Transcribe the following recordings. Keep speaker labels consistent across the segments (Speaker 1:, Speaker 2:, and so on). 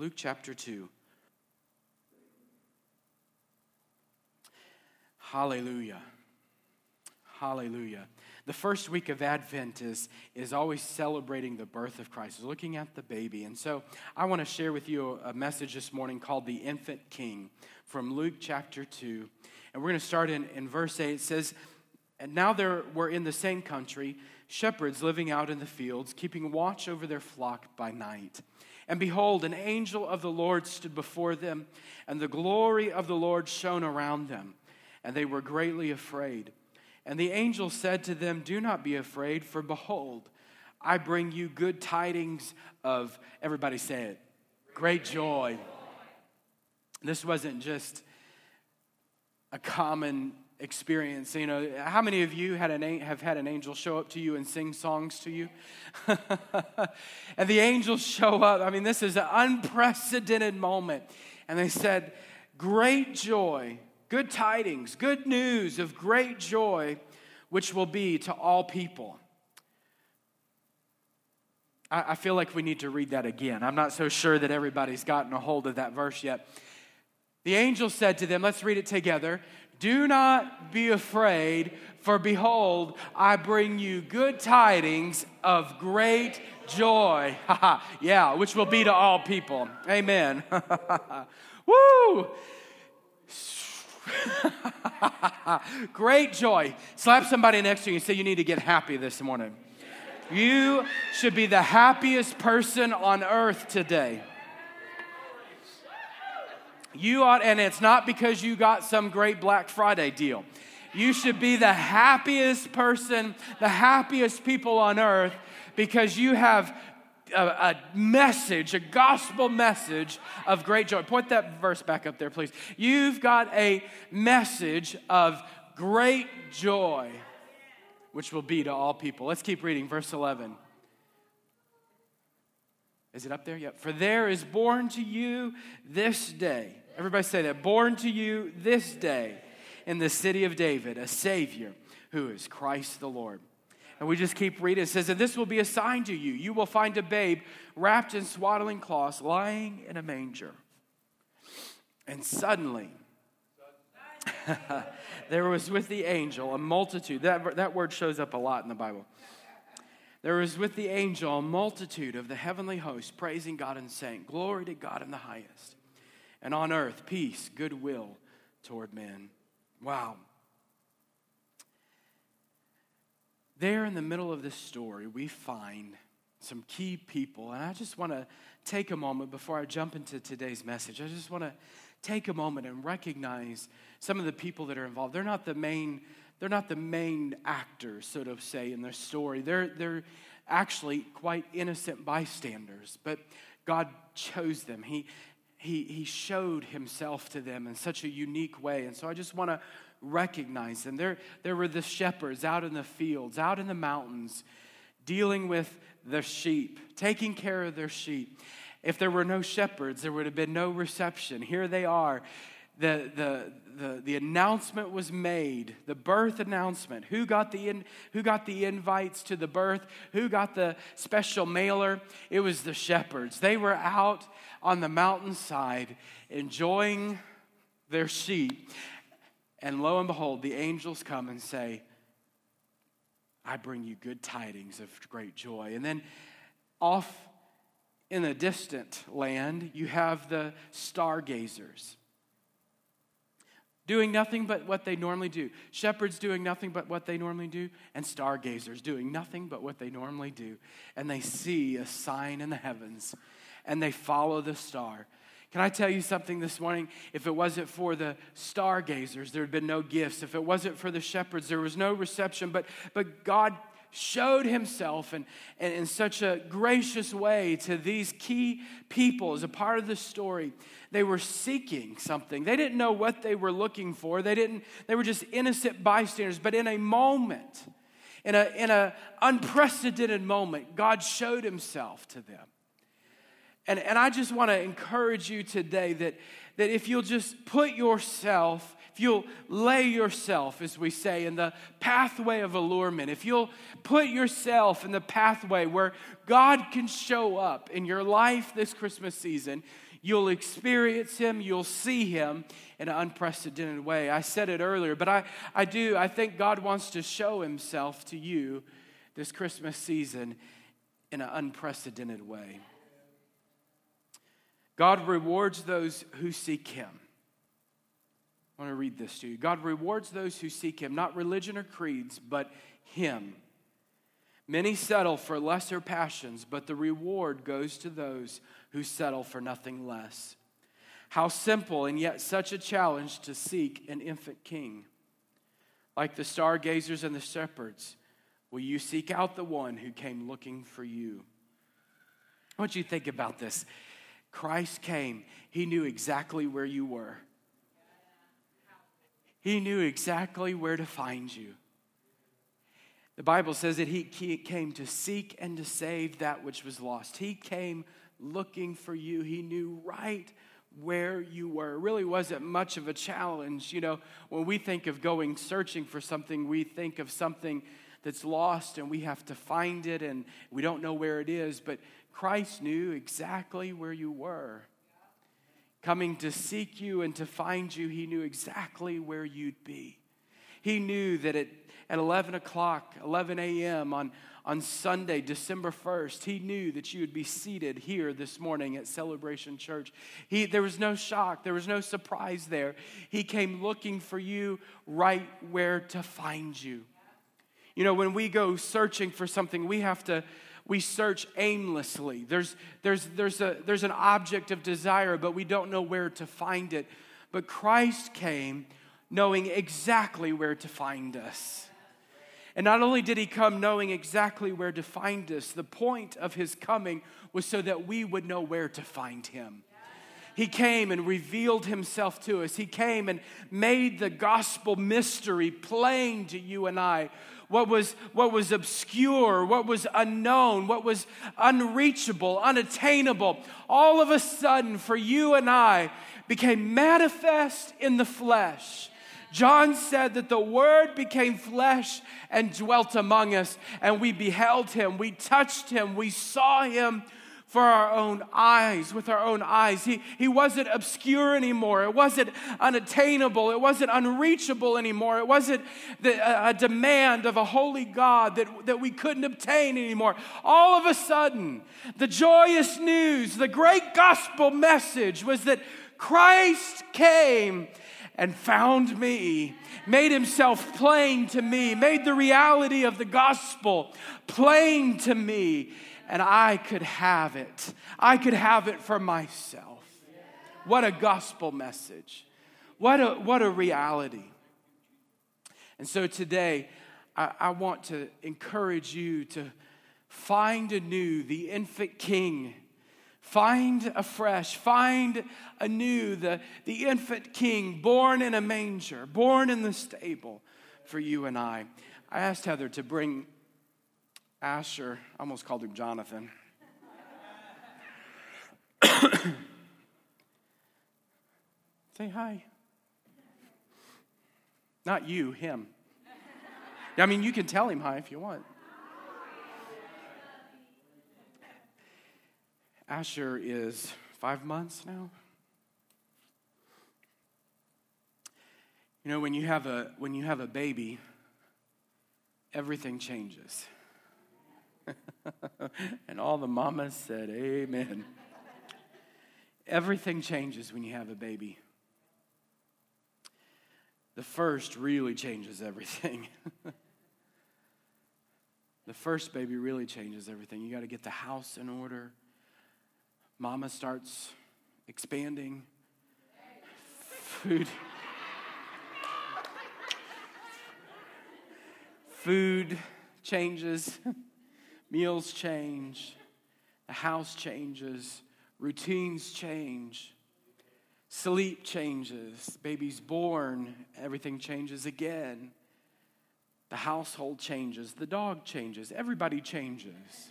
Speaker 1: Luke chapter 2. Hallelujah. Hallelujah. The first week of Advent is, is always celebrating the birth of Christ, Is looking at the baby. And so I want to share with you a, message this morning called The Infant King from Luke chapter 2. And we're going to start in, in verse 8. It says, And now there were in the same country shepherds living out in the fields, keeping watch over their flock by night. And behold, an angel of the Lord stood before them, and the glory of the Lord shone around them, and they were greatly afraid. And the angel said to them, Do not be afraid, for behold, I bring you good tidings of, everybody say it, great joy. This wasn't just a common experience. You know, how many of you had an, have had an angel show up to you and sing songs to you? and the angels show up. I mean, this is an unprecedented moment. And they said, Great joy, good tidings, good news of great joy, which will be to all people. I, I feel like we need to read that again. I'm not so sure that everybody's gotten a hold of that verse yet. The angel said to them, let's read it together. Do not be afraid, for behold, I bring you good tidings of great joy. yeah, which will be to all people. Amen. Woo! great joy. Slap somebody next to you and say, You need to get happy this morning. You should be the happiest person on earth today. You ought, and it's not because you got some great Black Friday deal. You should be the happiest person, the happiest people on earth because you have a, a, message, a gospel message of great joy. Point that verse back up there, please. You've got a message of great joy, which will be to all people. Let's keep reading, verse 11. Is it up there? Yep. For there is born to you this day Everybody say that. Born to you this day in the city of David, a Savior who is Christ the Lord. And we just keep reading. It says, And this will be a sign to you. You will find a babe wrapped in swaddling cloths, lying in a manger. And suddenly, there was with the angel a multitude. That, that word shows up a lot in the Bible. There was with the angel a multitude of the heavenly host praising God and saying, Glory to God in the highest and on earth peace, goodwill toward men. Wow. There in the middle of this story, we find some key people. And I just want to take a moment before I jump into today's message. I just want to take a moment and recognize some of the people that are involved. They're not the main, they're not the main actors, so to say, in their story. They're, they're actually quite innocent bystanders, but God chose them. He, he, he showed himself to them in such a unique way. And so I just want to recognize them. There, there were the shepherds out in the fields, out in the mountains, dealing with the sheep, taking care of their sheep. If there were no shepherds, there would have been no reception. Here they are. The, the, the, the announcement was made, the birth announcement. Who got the, in, who got the invites to the birth? Who got the special mailer? It was the shepherds. They were out on the mountainside enjoying their sheep. And lo and behold, the angels come and say, I bring you good tidings of great joy. And then off in a distant land, you have the stargazers doing nothing but what they normally do. Shepherds doing nothing but what they normally do, and stargazers doing nothing but what they normally do. And they see a sign in the heavens and they follow the star. Can I tell you something this morning? If it wasn't for the stargazers, there had been no gifts. If it wasn't for the shepherds, there was no reception. But, but God showed himself in, in, such a gracious way to these key people as a part of the story. They were seeking something. They didn't know what they were looking for. They didn't, they were just innocent bystanders. But in a moment, in a in a unprecedented moment, God showed himself to them. And, and I just want to encourage you today that, that if you'll just put yourself, if you'll lay yourself, as we say, in the pathway of allurement, if you'll put yourself in the pathway where God can show up in your life this Christmas season, you'll experience Him, you'll see Him in an unprecedented way. I said it earlier, but I, I do, I think God wants to show Himself to you this Christmas season in an unprecedented way. God rewards those who seek Him. I want to read this to you. God rewards those who seek Him, not religion or creeds, but Him. Many settle for lesser passions, but the reward goes to those who settle for nothing less. How simple and yet such a challenge to seek an infant king. Like the stargazers and the shepherds, will you seek out the one who came looking for you? I want you to think about this. Christ came, He knew exactly where you were. He knew exactly where to find you. The Bible says that he, came to seek and to save that which was lost. He came looking for you. He knew right where you were. It really wasn't much of a challenge. You know, when we think of going searching for something, we think of something that's lost and we have to find it and we don't know where it is. But Christ knew exactly where you were. Coming to seek you and to find you, he knew exactly where you'd be. He knew that at, at 11 o'clock, 11 a.m. on, on Sunday, December 1st, he knew that you would be seated here this morning at Celebration Church. He, there was no shock, there was no surprise there. He came looking for you right where to find you. You know, when we go searching for something, we have to we search aimlessly. There's, there's, there's, a, there's an object of desire, but we don't know where to find it. But Christ came knowing exactly where to find us. And not only did he come knowing exactly where to find us, the point of his coming was so that we would know where to find him. He came and revealed himself to us. He came and made the gospel mystery plain to you and I what was, what was obscure, what was unknown, what was unreachable, unattainable, all of a sudden for you and I became manifest in the flesh. John said that the Word became flesh and dwelt among us, and we beheld him, we touched him, we saw him for our own eyes, with our own eyes. He, he wasn't obscure anymore. It wasn't unattainable. It wasn't unreachable anymore. It wasn't the, a, a demand of a holy God that, that we couldn't obtain anymore. All of a sudden, the joyous news, the great gospel message was that Christ came and found me, made himself plain to me, made the reality of the gospel plain to me and I could have it. I could have it for myself. What a gospel message. What a, what a reality. And so today, I, I want to encourage you to find anew the infant king. Find afresh, find anew the, the infant king born in a manger, born in the stable for you and I. I asked Heather to bring Asher, I almost called him Jonathan. Say hi. Not you, him. I mean, you can tell him hi if you want. Asher is five months now. You know, when you have a when you have a baby, everything changes. and all the mamas said, Amen. Everything changes when you have a baby. The first really changes everything. the first baby really changes everything. You got to get the house in order. Mama starts expanding, food. Food changes, meals change, the house changes, routines change, sleep changes, baby's born, everything changes again. The household changes, the dog changes, everybody changes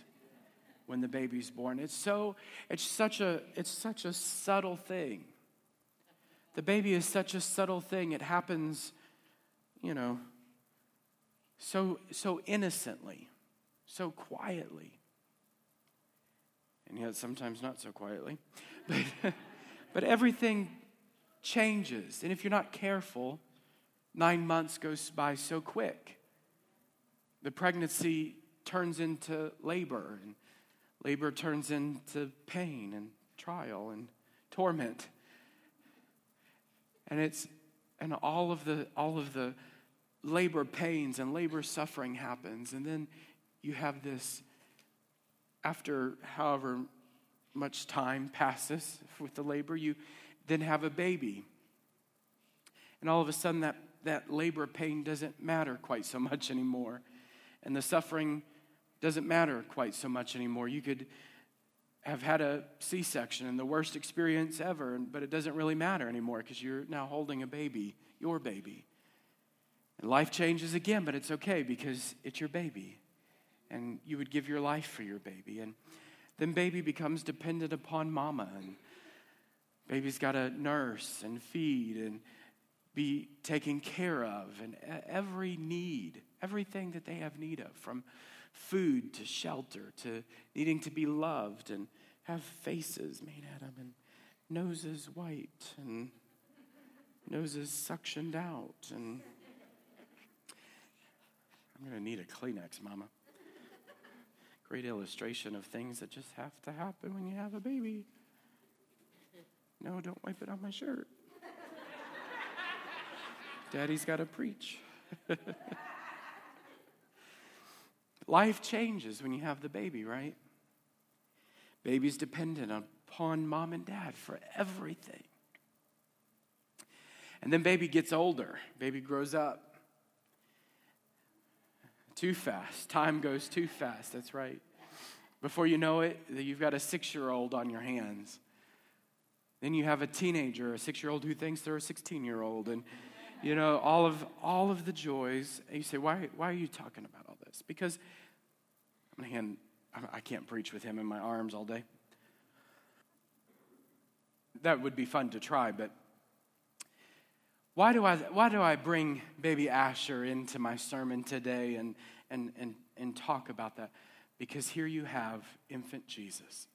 Speaker 1: when the baby's born. It's so it's such a it's such a subtle thing. The baby is such a subtle thing. It happens, you know, so so innocently, so quietly. And yet sometimes not so quietly. But but everything changes. And if you're not careful, 9 months goes by so quick. The pregnancy turns into labor and Labor turns into pain and trial and torment. And it's and all of the all of the labor pains and labor suffering happens and then you have this after however much time passes with the labor you then have a baby and all of a sudden that that labor pain doesn't matter quite so much anymore and the suffering doesn't matter quite so much anymore. You could have had a C section and the worst experience ever, but it doesn't really matter anymore because you're now holding a baby, your baby. And life changes again, but it's okay because it's your baby. And you would give your life for your baby. And then baby becomes dependent upon mama. And baby's got to nurse and feed and be taken care of. And every need, everything that they have need of, from food to shelter to needing to be loved and have faces made at them and noses white and noses suctioned out and I'm going to need a Kleenex, mama. Great illustration of things that just have to happen when you have a baby. No, don't wipe it on my shirt. Daddy's got to preach. Life changes when you have the baby, right? Baby's dependent upon mom and dad for everything. And then baby gets older, baby grows up. Too fast. Time goes too fast, that's right. Before you know it, you've got a six year old on your hands. Then you have a teenager, a six year old who thinks they're a 16 year old. And, you know, all of, all of the joys. And you say, why, why are you talking about all this? Because hand, I can't preach with him in my arms all day. That would be fun to try, but why do I, why do I bring baby Asher into my sermon today and, and, and, and talk about that? Because here you have infant Jesus.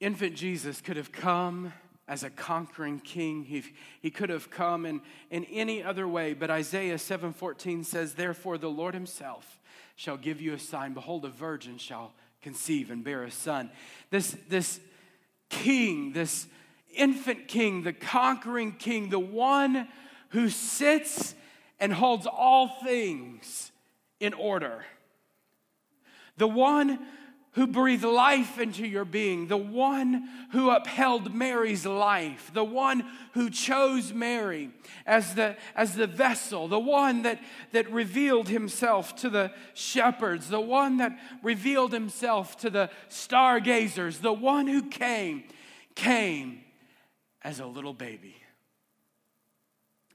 Speaker 1: Infant Jesus could have come as a conquering king. He, he could have come in, in any other way, but Isaiah 7:14 says, Therefore the Lord himself shall give you a sign. Behold, a virgin shall conceive and bear a son. This, this king, this infant king, the conquering king, the one who sits and holds all things in order. The one who breathed life into your being, the one who upheld Mary's life, the one who chose Mary as the, as the vessel, the one that, that revealed himself to the shepherds, the one that revealed himself to the stargazers, the one who came, came as a little baby.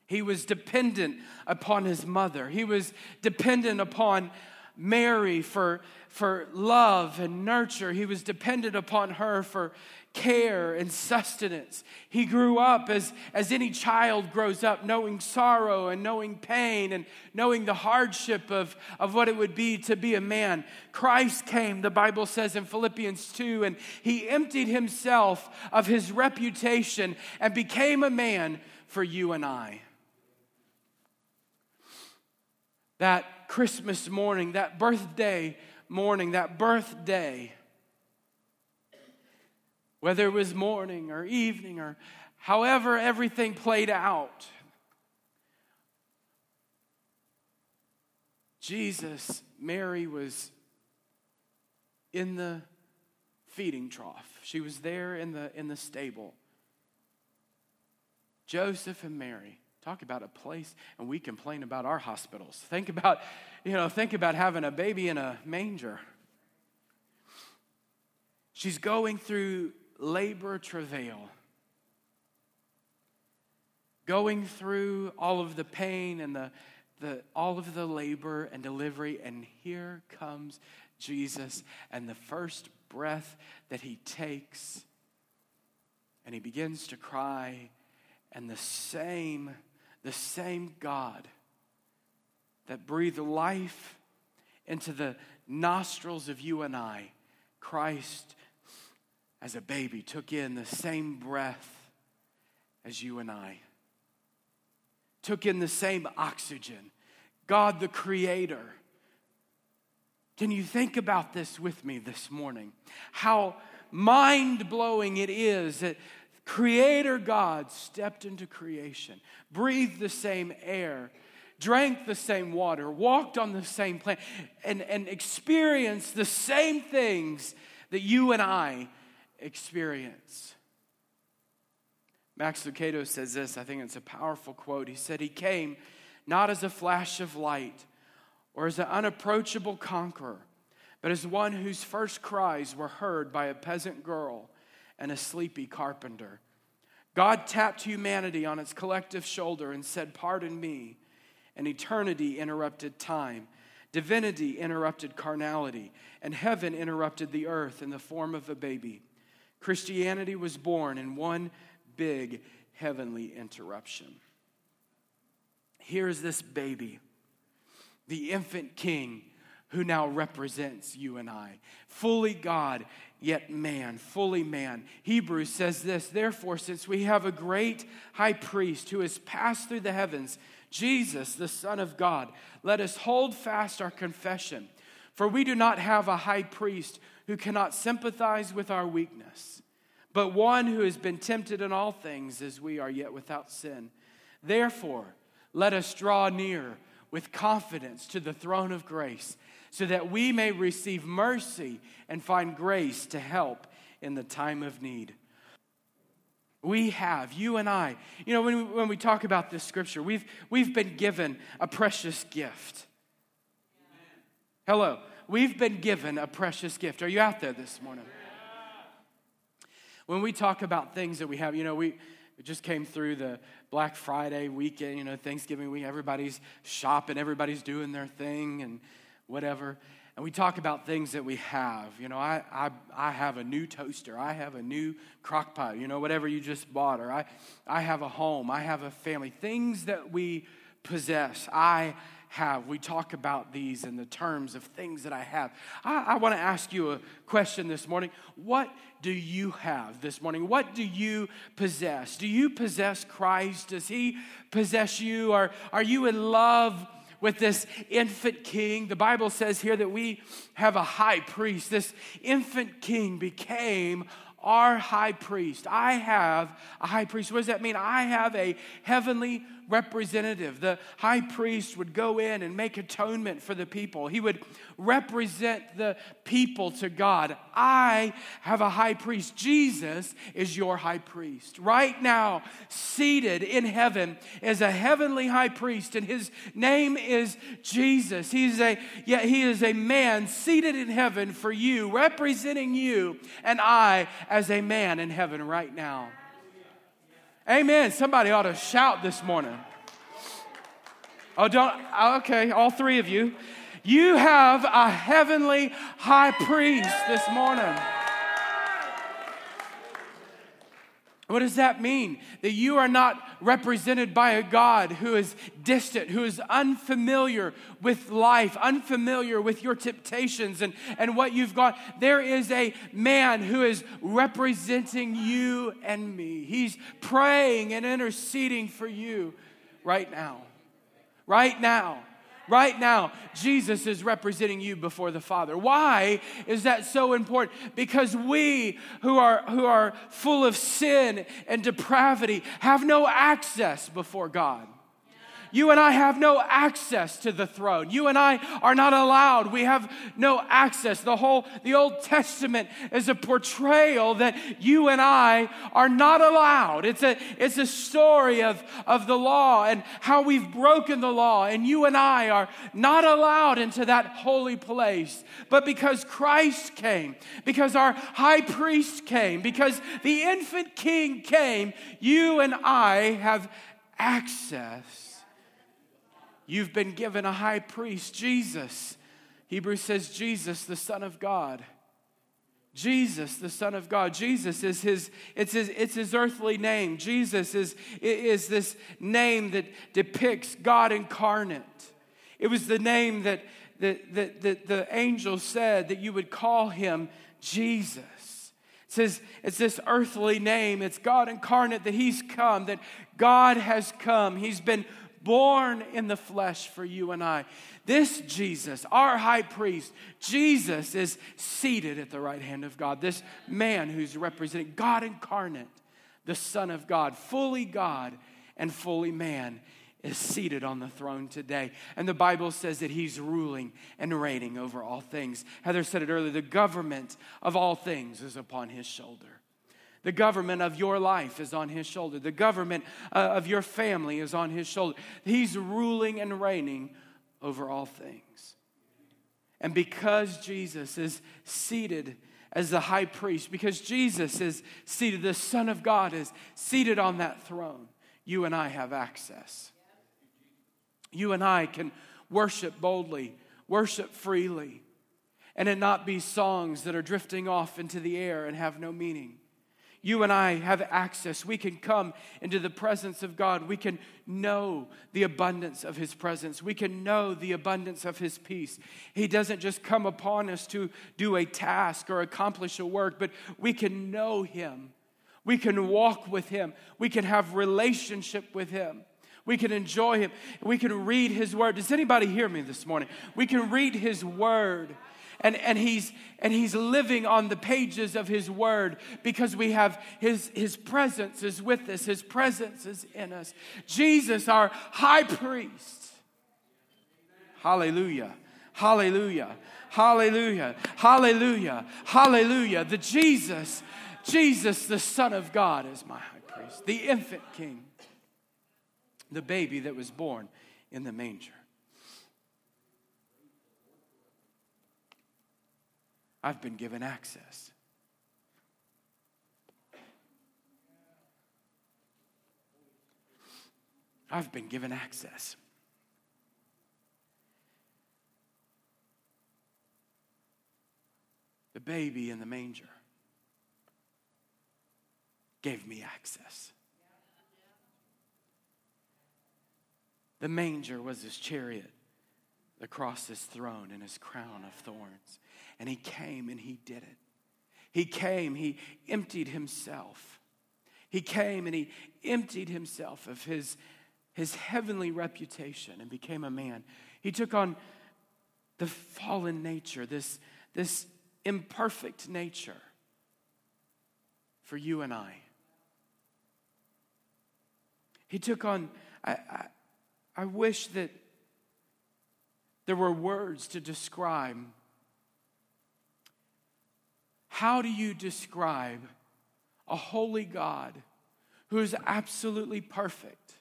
Speaker 1: He was dependent upon his mother. He was dependent upon Mary for, for love and nurture. He was dependent upon her for care and sustenance. He grew up as, as any child grows up, knowing sorrow and knowing pain and knowing the hardship of, of what it would be to be a man. Christ came, the Bible says in Philippians 2, and he emptied himself of his reputation and became a man for you and I. That Christmas morning, that birthday morning, that birthday, whether it was morning or evening or however everything played out, Jesus, Mary was in the feeding trough. She was there in the, in the stable. Joseph and Mary. Talk about a place, and we complain about our hospitals. Think about, you know, think about having a baby in a manger. She's going through labor travail, going through all of the pain and the, the, all of the labor and delivery, and here comes Jesus, and the first breath that he takes, and he begins to cry, and the same, the same God that breathed life into the nostrils of you and I, Christ as a baby took in the same breath as you and I, took in the same oxygen. God the Creator. Can you think about this with me this morning? How mind blowing it is that Creator God stepped into creation, breathed the same air, drank the same water, walked on the same planet, and, and experienced the same things that you and I experience. Max Lucado says this, I think it's a powerful quote. He said, He came not as a flash of light or as an unapproachable conqueror, but as one whose first cries were heard by a peasant girl and a sleepy carpenter. God tapped humanity on its collective shoulder and said, Pardon me. And eternity interrupted time. Divinity interrupted carnality, and heaven interrupted the earth in the form of a baby. Christianity was born in one big heavenly interruption. Here's this baby, the infant king who now represents you and I. Fully God, yet man, fully man. Hebrews says this Therefore, since we have a great high priest who has passed through the heavens, Jesus, the Son of God, let us hold fast our confession. For we do not have a high priest who cannot sympathize with our weakness, but one who has been tempted in all things as we are yet without sin. Therefore, let us draw near with confidence to the throne of grace so that we may receive mercy and find grace to help in the time of need. We have, you and I, you know, when we, when we talk about this scripture, we've, we've been given a precious gift. Hello. We've been given a precious gift. Are you out there this morning? When we talk about things that we have, you know, we, just came through the Black Friday weekend, you know, Thanksgiving week. Everybody's shopping, everybody's doing their thing and whatever. And we talk about things that we have. You know, I, I, I have a new toaster. I have a new crock pot, you know, whatever you just bought. Or I, I have a home. I have a family. Things that we possess. I have. We talk about these in the terms of things that I have. I, I want to ask you a question this morning. What do you have this morning? What do you possess? Do you possess Christ? Does He possess you? Or are you in love? with this infant king. The Bible says here that we have a high priest. This infant king became our high priest. I have a high priest. What does that mean? I have a heavenly representative. The high priest would go in and make atonement for the people, he would represent the people to God. I have a high priest. Jesus is your high priest. Right now, seated in heaven is a heavenly high priest, and his name is Jesus. He's a, yeah, he is a man seated in heaven for you, representing you and I as a man in heaven right now. Amen. Somebody ought to shout this morning. Oh, don't, oh, okay, all three of you. You have a heavenly high priest this morning. What does that mean? That you are not represented by a God who is distant, who is unfamiliar with life, unfamiliar with your temptations and, and what you've got. There is a man who is representing you and me. He's praying and interceding for you right now. Right now. Right now, Jesus is representing you before the Father. Why is that so important? Because we who are, who are full of sin and depravity have no access before God. You and I have no access to the throne. You and I are not allowed. We have no access. The whole, the Old Testament is a portrayal that you and I are not allowed. It's a, it's a story of, of the law and how we've broken the law, and you and I are not allowed into that holy place. But because Christ came, because our high priest came, because the infant king came, you and I have access. You've been given a high priest, Jesus. Hebrews says, Jesus, the Son of God. Jesus, the Son of God. Jesus is his, it's his, it's his earthly name. Jesus is, is this name that depicts God incarnate. It was the name that, that, that, that the angel said that you would call him Jesus. It says it's this earthly name. It's God incarnate that He's come, that God has come. He's been born in the flesh for you and I. This Jesus, our high priest, Jesus is seated at the right hand of God. This man who's representing God incarnate, the Son of God, fully God and fully man is seated on the throne today. And the Bible says that he's ruling and reigning over all things. Heather said it earlier the government of all things is upon his shoulder. The government of your life is on his shoulder. The government uh, of your family is on his shoulder. He's ruling and reigning over all things. And because Jesus is seated as the high priest, because Jesus is seated, the Son of God is seated on that throne, you and I have access. You and I can worship boldly, worship freely, and it not be songs that are drifting off into the air and have no meaning. You and I have access. We can come into the presence of God. We can know the abundance of His presence. We can know the abundance of His peace. He doesn't just come upon us to do a task or accomplish a work, but we can know Him. We can walk with Him. We can have relationship with Him. We can enjoy him. We can read his word. Does anybody hear me this morning? We can read his word. And, and, he's, and he's living on the pages of his word because we have his, his presence is with us, his presence is in us. Jesus, our high priest. Hallelujah. Hallelujah. Hallelujah. Hallelujah. Hallelujah. The Jesus, Jesus, the Son of God, is my high priest, the infant king the baby that was born in the manger. I've been given access. I've been given access. The baby in the manger gave me access. The manger was his chariot, the cross his throne, and his crown of thorns. And he came and he did it. He came, he emptied himself. He came and he emptied himself of his, his heavenly reputation and became a man. He took on the fallen nature, this, this imperfect nature for you and I. He took on, I, I, I wish that there were words to describe. How do you describe a holy God who is absolutely perfect?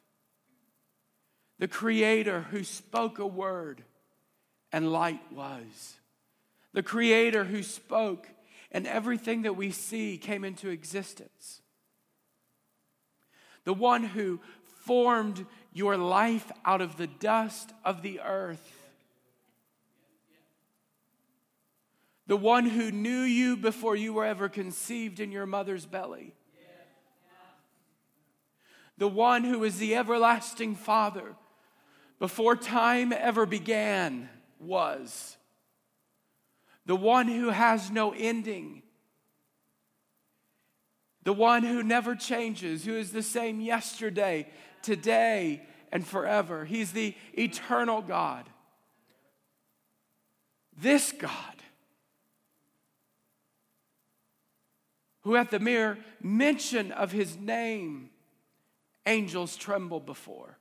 Speaker 1: The Creator who spoke a word and light was. The Creator who spoke and everything that we see came into existence. The one who formed your life out of the dust of the earth. The one who knew you before you were ever conceived in your mother's belly. The one who is the everlasting Father before time ever began was. The one who has no ending. The one who never changes, who is the same yesterday, today, and forever. He's the eternal God. This God, who at the mere mention of his name, angels tremble before.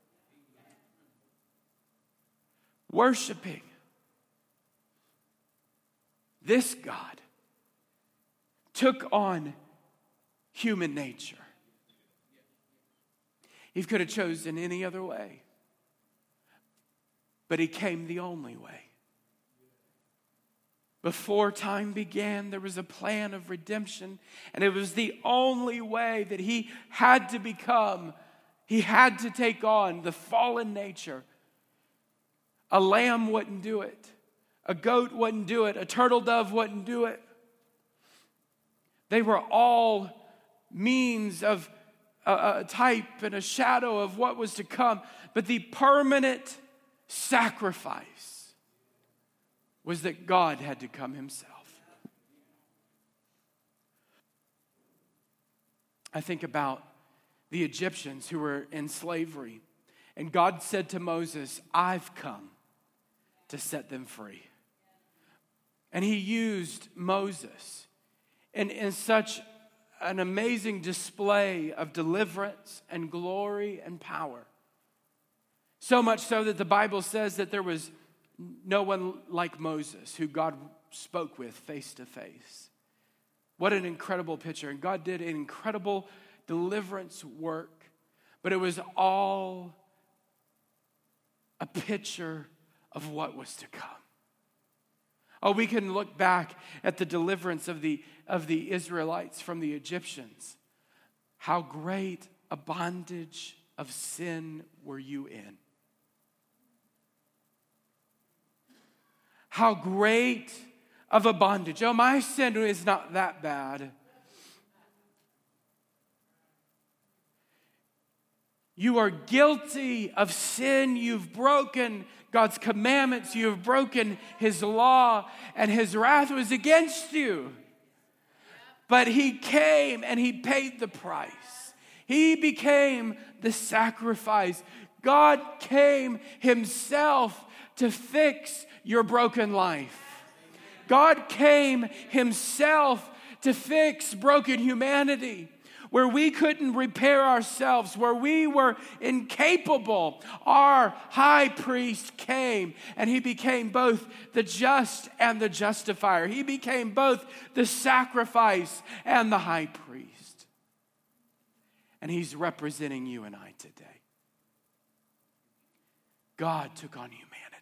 Speaker 1: worshiping. This God took on human nature. He could have chosen any other way, but he came the only way. Before time began, there was a plan of redemption, and it was the only way that he had to become, he had to take on the fallen nature. A lamb wouldn't do it, a goat wouldn't do it, a turtle dove wouldn't do it. They were all means of a, a type and a shadow of what was to come, but the permanent sacrifice was that God had to come Himself. I think about the Egyptians who were in slavery, and God said to Moses, I've come to set them free. And He used Moses in, in such an amazing display of deliverance and glory and power. So much so that the Bible says that there was no one like Moses who God spoke with face to face. What an incredible picture. And God did an incredible deliverance work, but it was all a picture of what was to come. Oh, we can look back at the deliverance of the, of the Israelites from the Egyptians. How great a bondage of sin were you in? How great of a bondage. Oh, my sin is not that bad. You are guilty of sin. You've broken God's commandments. You have broken His law, and His wrath was against you. But He came and He paid the price. He became the sacrifice. God came Himself to fix your broken life. God came Himself to fix broken humanity where we couldn't repair ourselves, where we were incapable, our high priest came and he became both the just and the justifier. He became both the sacrifice and the high priest. And he's representing you and I today. God took on humanity.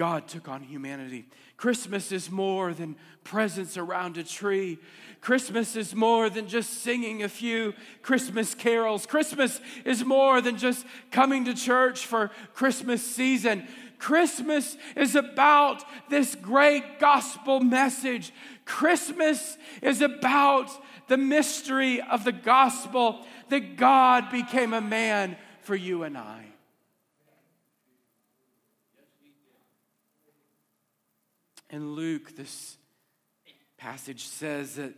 Speaker 1: God took on humanity. Christmas is more than presents around a tree. Christmas is more than just singing a few Christmas carols. Christmas is more than just coming to church for Christmas season. Christmas is about this great gospel message. Christmas is about the mystery of the gospel that God became a man for you and I. In Luke, this passage says that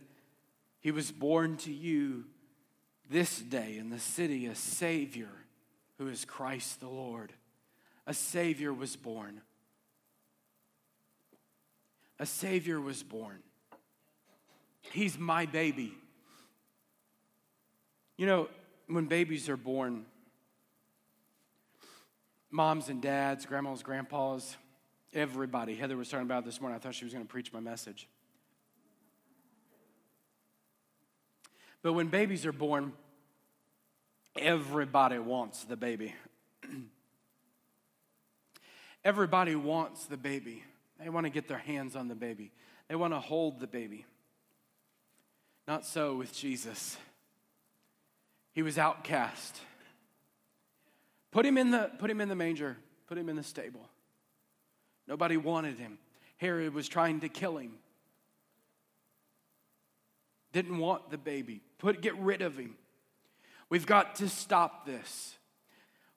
Speaker 1: he was born to you this day in the city a Savior who is Christ the Lord. A Savior was born. A Savior was born. He's my baby. You know, when babies are born, moms and dads, grandmas, grandpas, Everybody. Heather was talking about this morning. I thought she was going to preach my message. But when babies are born, everybody wants the baby. everybody wants the baby. They want to get their hands on the baby, they want to hold the baby. Not so with Jesus. He was outcast. Put him in the, put him in the manger, put him in the stable. Nobody wanted him. Herod was trying to kill him. Didn't want the baby. Put get rid of him. We've got to stop this.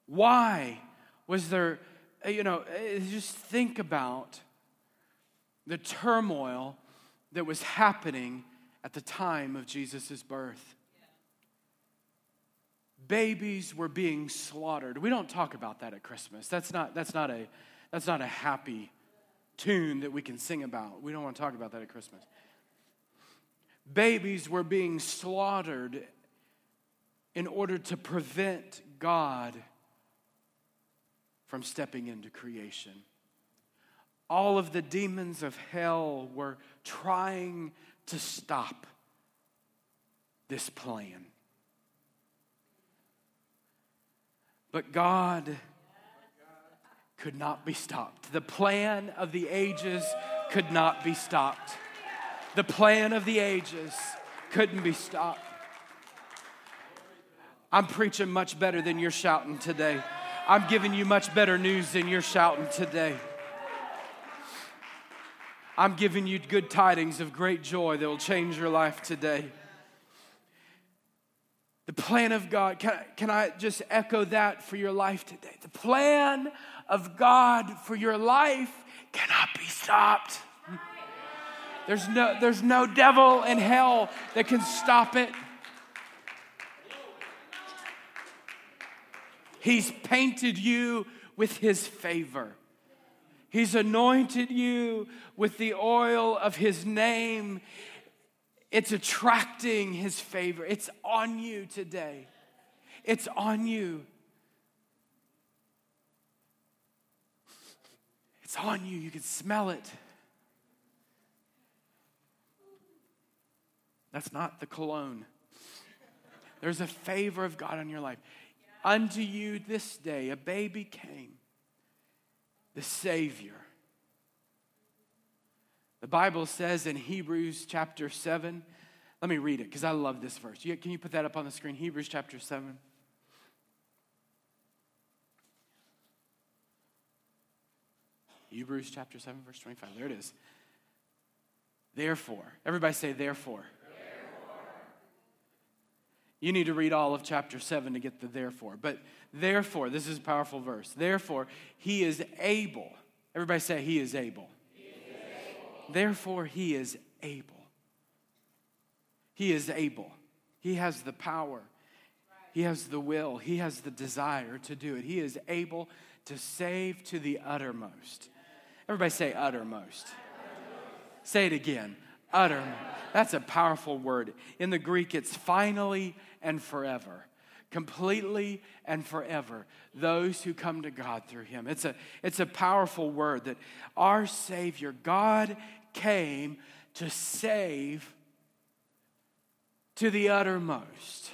Speaker 1: Why was there eh, you know, eh, just think about the turmoil that was happening at the time of Jesus' birth. Babies were being slaughtered. We don't talk about that at Christmas. That's not, that's not a that's not a happy tune that we can sing about. We don't want to talk about that at Christmas. Babies were being slaughtered in order to prevent God from stepping into creation. All of the demons of hell were trying to stop this plan. But God could not be stopped. The plan of the ages could not be stopped. The plan of the ages couldn't be stopped. I'm preaching much better than you're shouting today. I'm giving you much better news than you're shouting today. I'm giving you good tidings of great joy that will change your life today. The plan of God, can I, can I just echo that for your life today? The plan of God for your life cannot be stopped. There's no, there's no devil in hell that can stop it. He's painted you with his favor. He's anointed you with the oil of his name. It's attracting his favor. It's on you today. It's on you. It's on you. You can smell it. That's not the cologne. There's a favor of God on your life. Unto you this day a baby came the Savior. The Bible says in Hebrews chapter 7, let me read it because I love this verse. Can you put that up on the screen? Hebrews chapter 7. Hebrews chapter 7, verse 25. There it is. Therefore, everybody say, therefore. You need to read all of chapter 7 to get the therefore. But therefore, this is a powerful verse. Therefore, he is able. Everybody say, he is able. He is able. Therefore, he is able. He is able. He has the power. He has the will. He has the desire to do it. He is able to save to the uttermost. Everybody say uttermost. Say it again. Uttermost. That's a powerful word. In the Greek, it's finally and forever. Completely and forever. Those who come to God through Him. It's a, it's a powerful word that our Savior, God, came to save to the uttermost.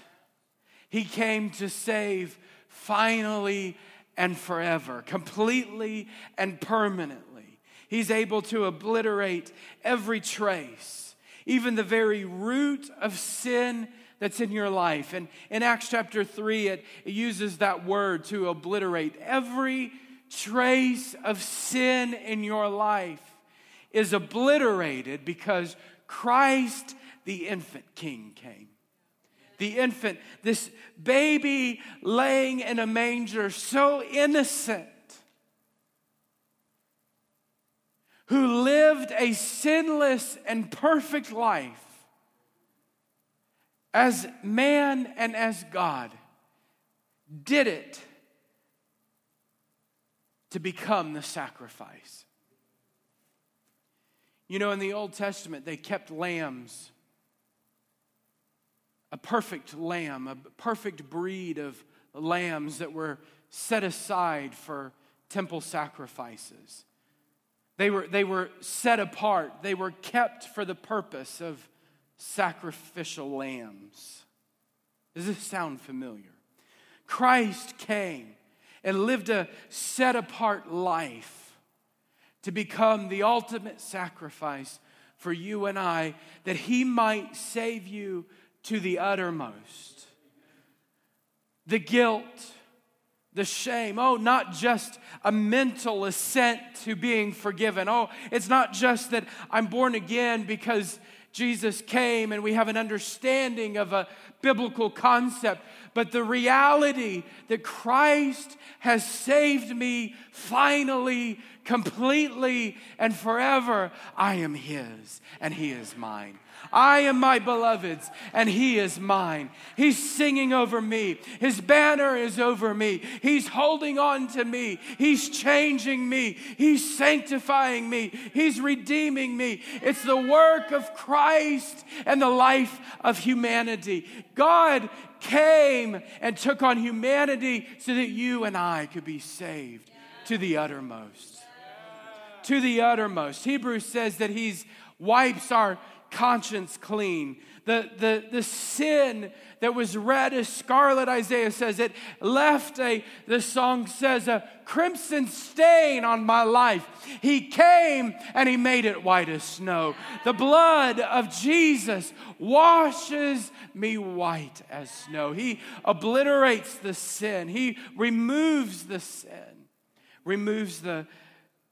Speaker 1: He came to save finally and forever, completely and permanently. He's able to obliterate every trace, even the very root of sin that's in your life. And in Acts chapter 3, it, it uses that word to obliterate every trace of sin in your life is obliterated because Christ, the infant king, came. The infant, this baby laying in a manger, so innocent, who lived a sinless and perfect life as man and as God, did it to become the sacrifice. You know, in the Old Testament, they kept lambs, a perfect lamb, a perfect breed of lambs that were set aside for temple sacrifices. They were, they were set apart, they were kept for the purpose of sacrificial lambs. Does this sound familiar? Christ came and lived a set apart life to become the ultimate sacrifice for you and I, that he might save you to the uttermost. The guilt, the shame. Oh, not just a mental assent to being forgiven. Oh, it's not just that I'm born again because Jesus came and we have an understanding of a biblical concept, but the reality that Christ has saved me finally, completely, and forever, I am His and He is mine. I am my beloved's, and he is mine. He's singing over me. His banner is over me. He's holding on to me. He's changing me. He's sanctifying me. He's redeeming me. It's the work of Christ and the life of humanity. God came and took on humanity so that you and I could be saved to the uttermost. To the uttermost. Hebrews says that He's wipes our conscience clean. The, the, the sin that was red as scarlet, Isaiah says, it left a, the song says, a crimson stain on my life. He came and he made it white as snow. The blood of Jesus washes me white as snow. He obliterates the sin, he removes the sin, removes the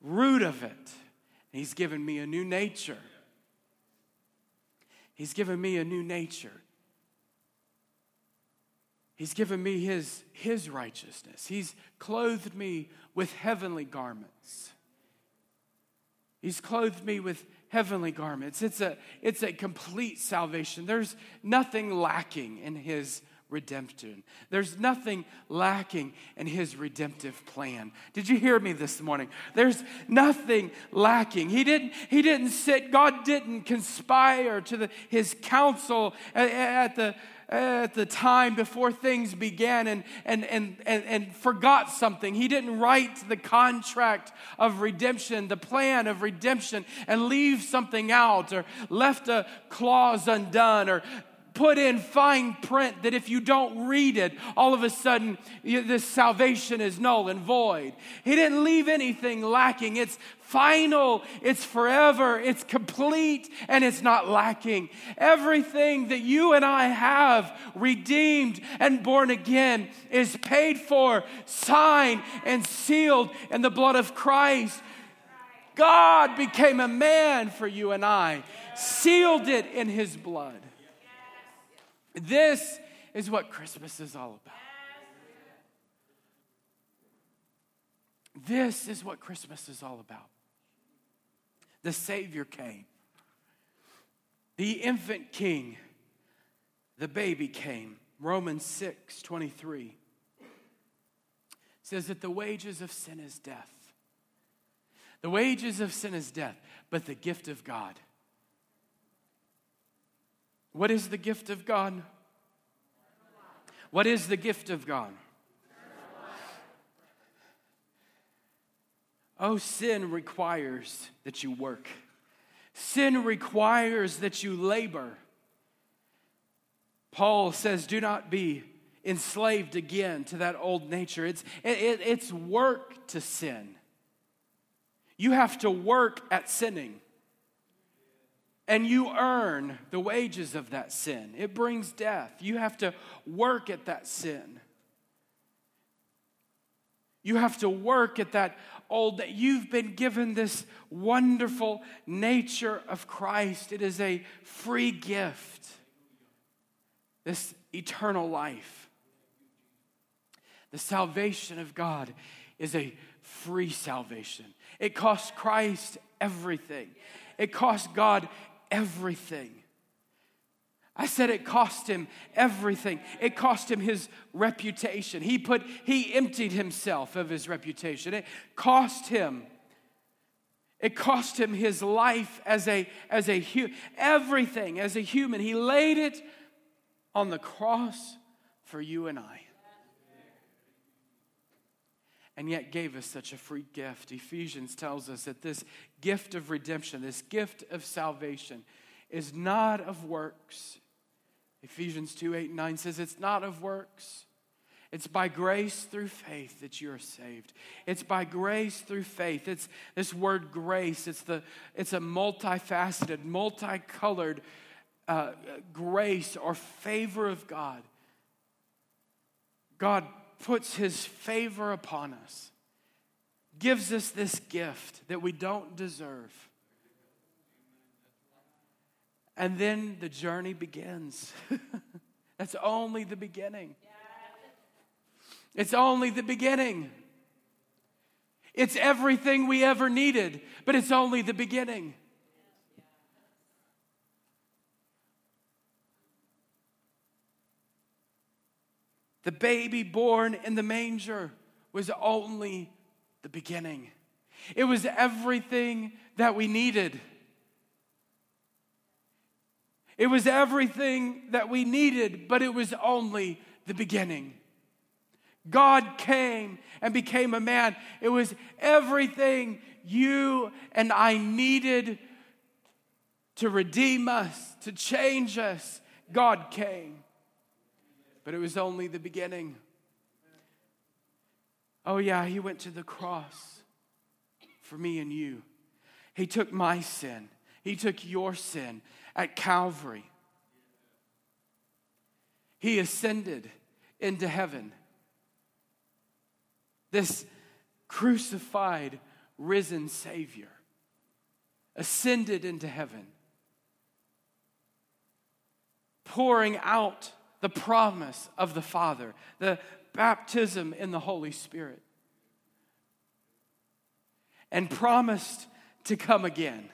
Speaker 1: root of it. He's given me a new nature. He's given me a new nature. He's given me his, his righteousness. He's clothed me with heavenly garments. He's clothed me with heavenly garments. It's a, it's a complete salvation. There's nothing lacking in his redemption. There's nothing lacking in his redemptive plan. Did you hear me this morning? There's nothing lacking. He didn't he didn't sit God didn't conspire to the, his counsel at, at the at the time before things began and, and, and, and, and forgot something. He didn't write the contract of redemption, the plan of redemption, and leave something out or left a clause undone or put in fine print that if you don't read it, all of a sudden this salvation is null and void. He didn't leave anything lacking. It's final, it's forever, it's complete, and it's not lacking. Everything that you and I have redeemed and born again is paid for, signed, and sealed in the blood of Christ. God became a man for you and I, sealed it in his blood. This is what Christmas is all about. This is what Christmas is all about. The Savior came, the infant king, the baby came. Romans 6 23 says that the wages of sin is death. The wages of sin is death, but the gift of God what is the gift of God? What is the gift of God? Oh, sin requires that you work. Sin requires that you labor. Paul says, do not be enslaved again to that old nature. It's, it, it's work to sin. You have to work at sinning and you earn the wages of that sin. It brings death. You have to work at that sin. You have to work at that old that you've been given this wonderful nature of Christ. It is a free gift. This eternal life. The salvation of God is a free salvation. It costs Christ everything. It costs God everything. I said it cost him everything. It cost him his reputation. He put he emptied himself of his reputation. It cost him it cost him his life as a as a everything as a human. He laid it on the cross for you and I and yet gave us such a free gift. Ephesians tells us that this gift of redemption, this gift of salvation, is not of works. Ephesians 2 8 and 9 says it's not of works. It's by grace through faith that you are saved. It's by grace through faith. It's this word grace. It's the it's a multifaceted, multicolored uh, grace or favor of God. God puts his favor upon us, gives us this gift that we don't deserve. And then the journey begins. That's only the beginning. It's only the beginning. It's everything we ever needed, but it's only the beginning. The baby born in the manger was only the beginning. It was everything that we needed. It was everything that we needed, but it was only the beginning. God came and became a man. It was everything you and I needed to redeem us, to change us. God came. But it was only the beginning. Oh, yeah, He went to the cross for me and you. He took my sin, He took your sin at Calvary. He ascended into heaven. This crucified, risen Savior ascended into heaven, pouring out the promise of the Father, the baptism in the Holy Spirit, and promised to come again.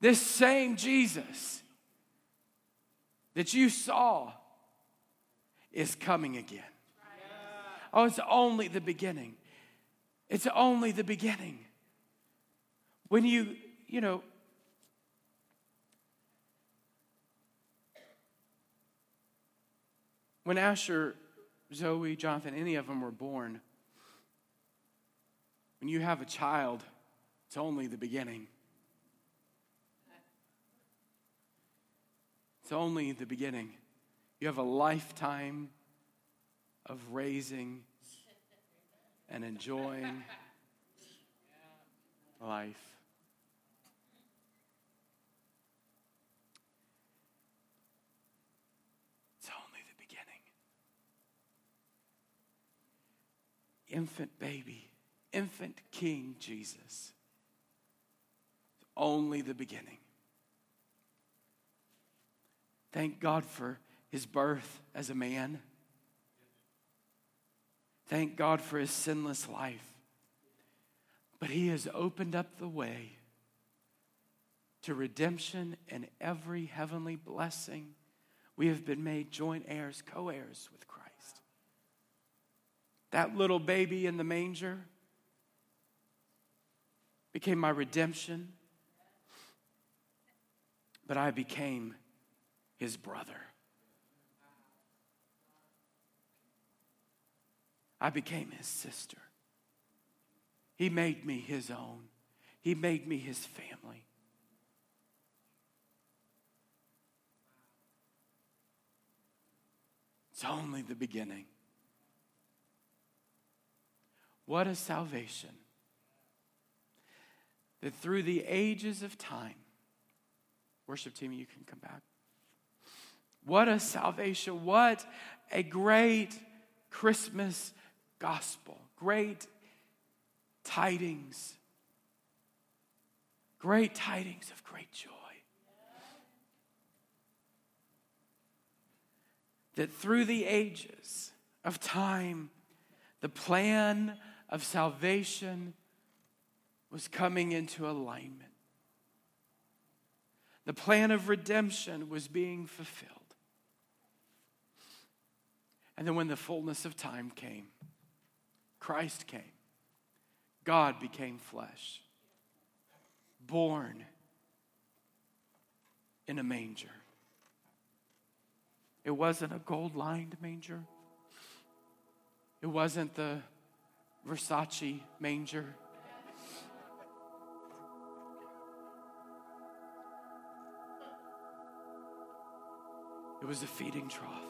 Speaker 1: This same Jesus that you saw is coming again. Oh, it's only the beginning. It's only the beginning. When you, you know, when Asher, Zoe, Jonathan, any of them were born, when you have a child, it's only the beginning. It's only the beginning. You have a lifetime of raising and enjoying life. It's only the beginning. Infant baby, infant King Jesus. Only the beginning. Thank God for his birth as a man. Thank God for his sinless life. But he has opened up the way to redemption and every heavenly blessing. We have been made joint heirs, co heirs with Christ. That little baby in the manger became my redemption, but I became his brother. I became his sister. He made me his own. He made me his family. It's only the beginning. What a salvation that through the ages of time, worship team, you can come back. What a salvation. What a great Christmas gospel. Great tidings. Great tidings of great joy. That through the ages of time, the plan of salvation was coming into alignment. The plan of redemption was being fulfilled. And then when the fullness of time came, Christ came. God became flesh, born in a manger. It wasn't a gold lined manger, it wasn't the Versace manger. It was a feeding trough.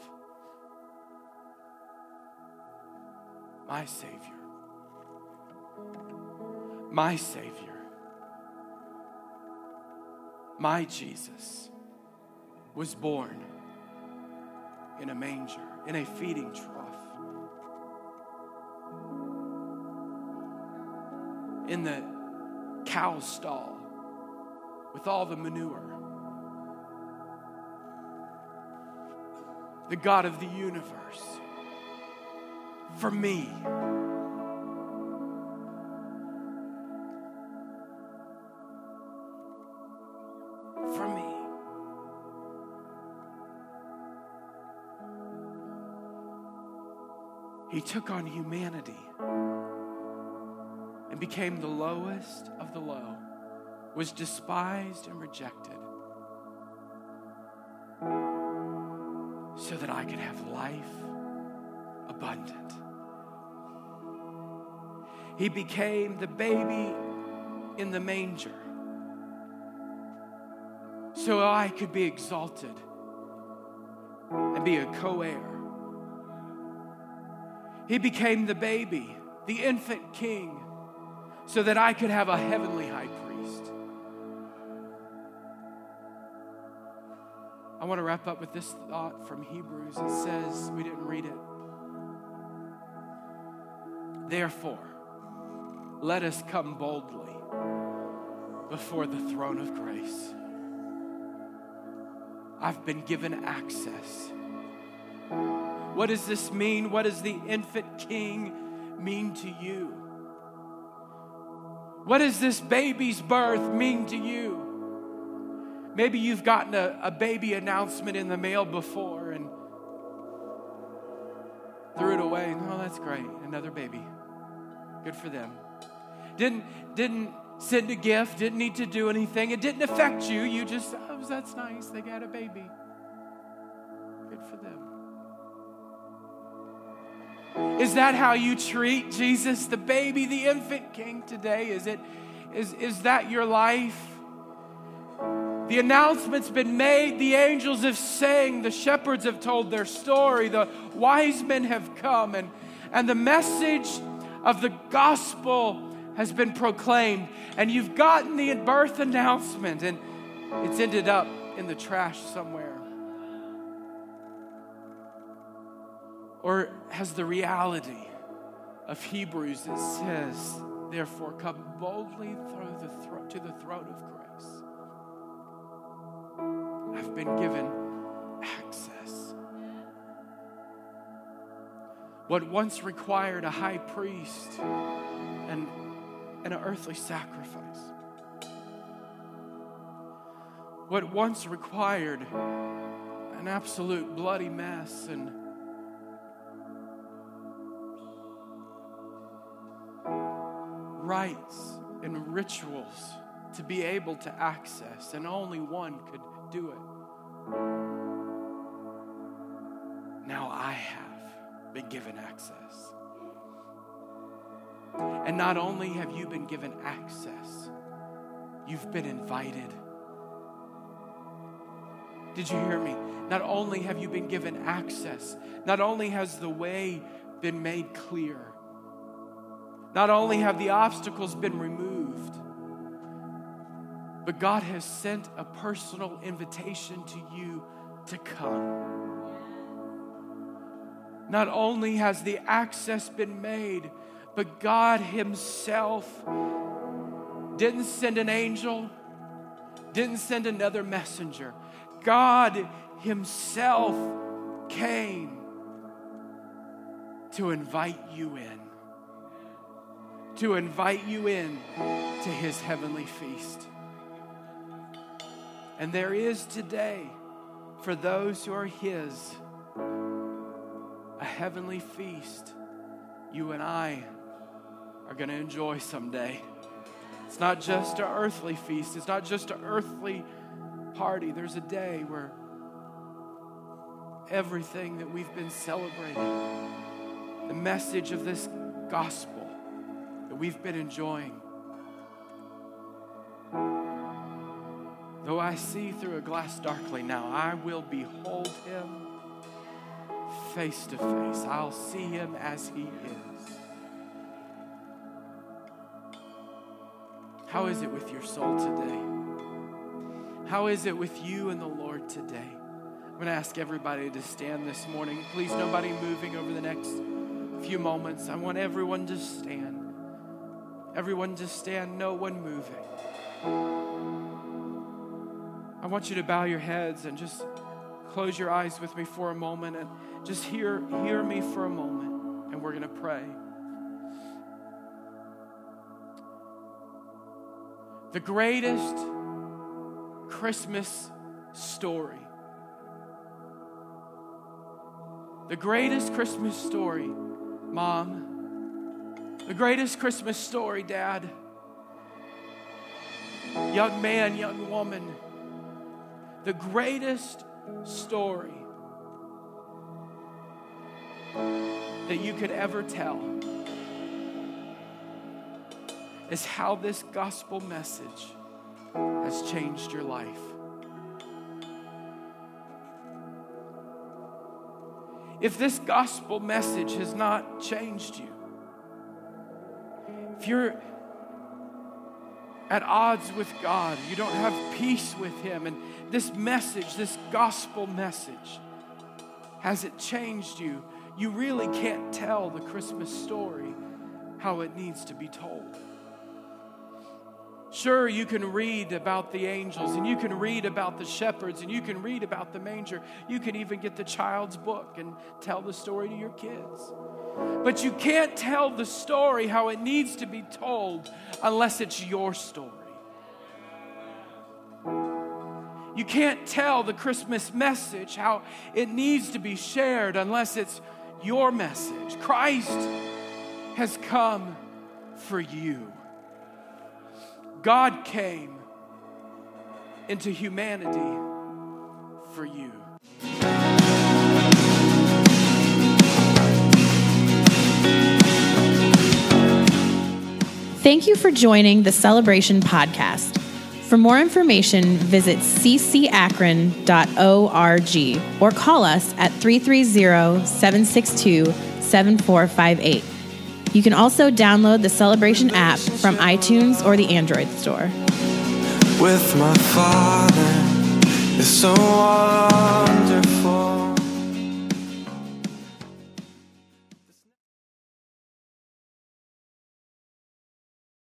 Speaker 1: my Savior, my Savior, my Jesus was born in a manger, in a feeding trough, in the cow stall with all the manure. The God of the universe for me. For me. He took on humanity and became the lowest of the low, was despised and rejected, so that I could have life abundant. He became the baby in the manger so I could be exalted and be a co heir. He became the baby, the infant king, so that I could have a heavenly high priest. I want to wrap up with this thought from Hebrews. It says, we didn't read it. Therefore, let us come boldly before the throne of grace. I've been given access. What does this mean? What does the infant king mean to you? What does this baby's birth mean to you? Maybe you've gotten a, a baby announcement in the mail before and threw it away. Oh, that's great. Another baby. Good for them. Didn't, didn't send a gift, didn't need to do anything. It didn't affect you. You just, oh, that's nice. They got a baby. Good for them. Is that how you treat Jesus, the baby, the infant king today? Is it is, is that your life? The announcement's been made, the angels have sang, the shepherds have told their story, the wise men have come, and, and the message of the gospel has been proclaimed. And you've gotten the birth announcement, and it's ended up in the trash somewhere. Or has the reality of Hebrews that says, therefore, come boldly through the thro- to the throne of grace. I've been given access. What once required a high priest and, and an earthly sacrifice. What once required an absolute bloody mess and rites and rituals to be able to access, and only one could do it. Now I have been given access. And not only have you been given access, you've been invited. Did you hear me? Not only have you been given access, not only has the way been made clear, not only have the obstacles been removed, but God has sent a personal invitation to you to come. Not only has the access been made, but God Himself didn't send an angel, didn't send another messenger. God Himself came to invite you in to invite you in to his heavenly feast. And there is today, for those who are his, a heavenly feast you and I are going to enjoy someday. It's not just an earthly feast, it's not just an earthly party. There's a day where everything that we've been celebrating, the message of this gospel, that we've been enjoying. Though I see through a glass darkly now, I will behold him face to face. I'll see him as he is. How is it with your soul today? How is it with you and the Lord today? I'm going to ask everybody to stand this morning. Please, nobody moving over the next few moments. I want everyone to stand. Everyone just stand, no one moving. I want you to bow your heads and just close your eyes with me for a moment and just hear, hear me for a moment, and we're going to pray. The greatest Christmas story. The greatest Christmas story, Mom the greatest Christmas story, Dad. Young man, young woman. The greatest story that you could ever tell is how this gospel message has changed your life. If this gospel message has not changed you, if you're at odds with God, you don't have peace with Him, and this message, this gospel message, has it changed you? You really can't tell the Christmas story how it needs to be told. Sure, you can read about the angels and you can read about the shepherds and you can read about the manger. You can even get the child's book and tell the story to your kids. But you can't tell the story how it needs to be told unless it's your story. You can't tell the Christmas message how it needs to be shared unless it's your message. Christ has come for you. God came into humanity for you.
Speaker 2: Thank you for joining the Celebration Podcast. For more information, visit ccakron.org or call us at 330 762 7458. You can also download the Celebration app from iTunes or the Android store.
Speaker 3: with my father is so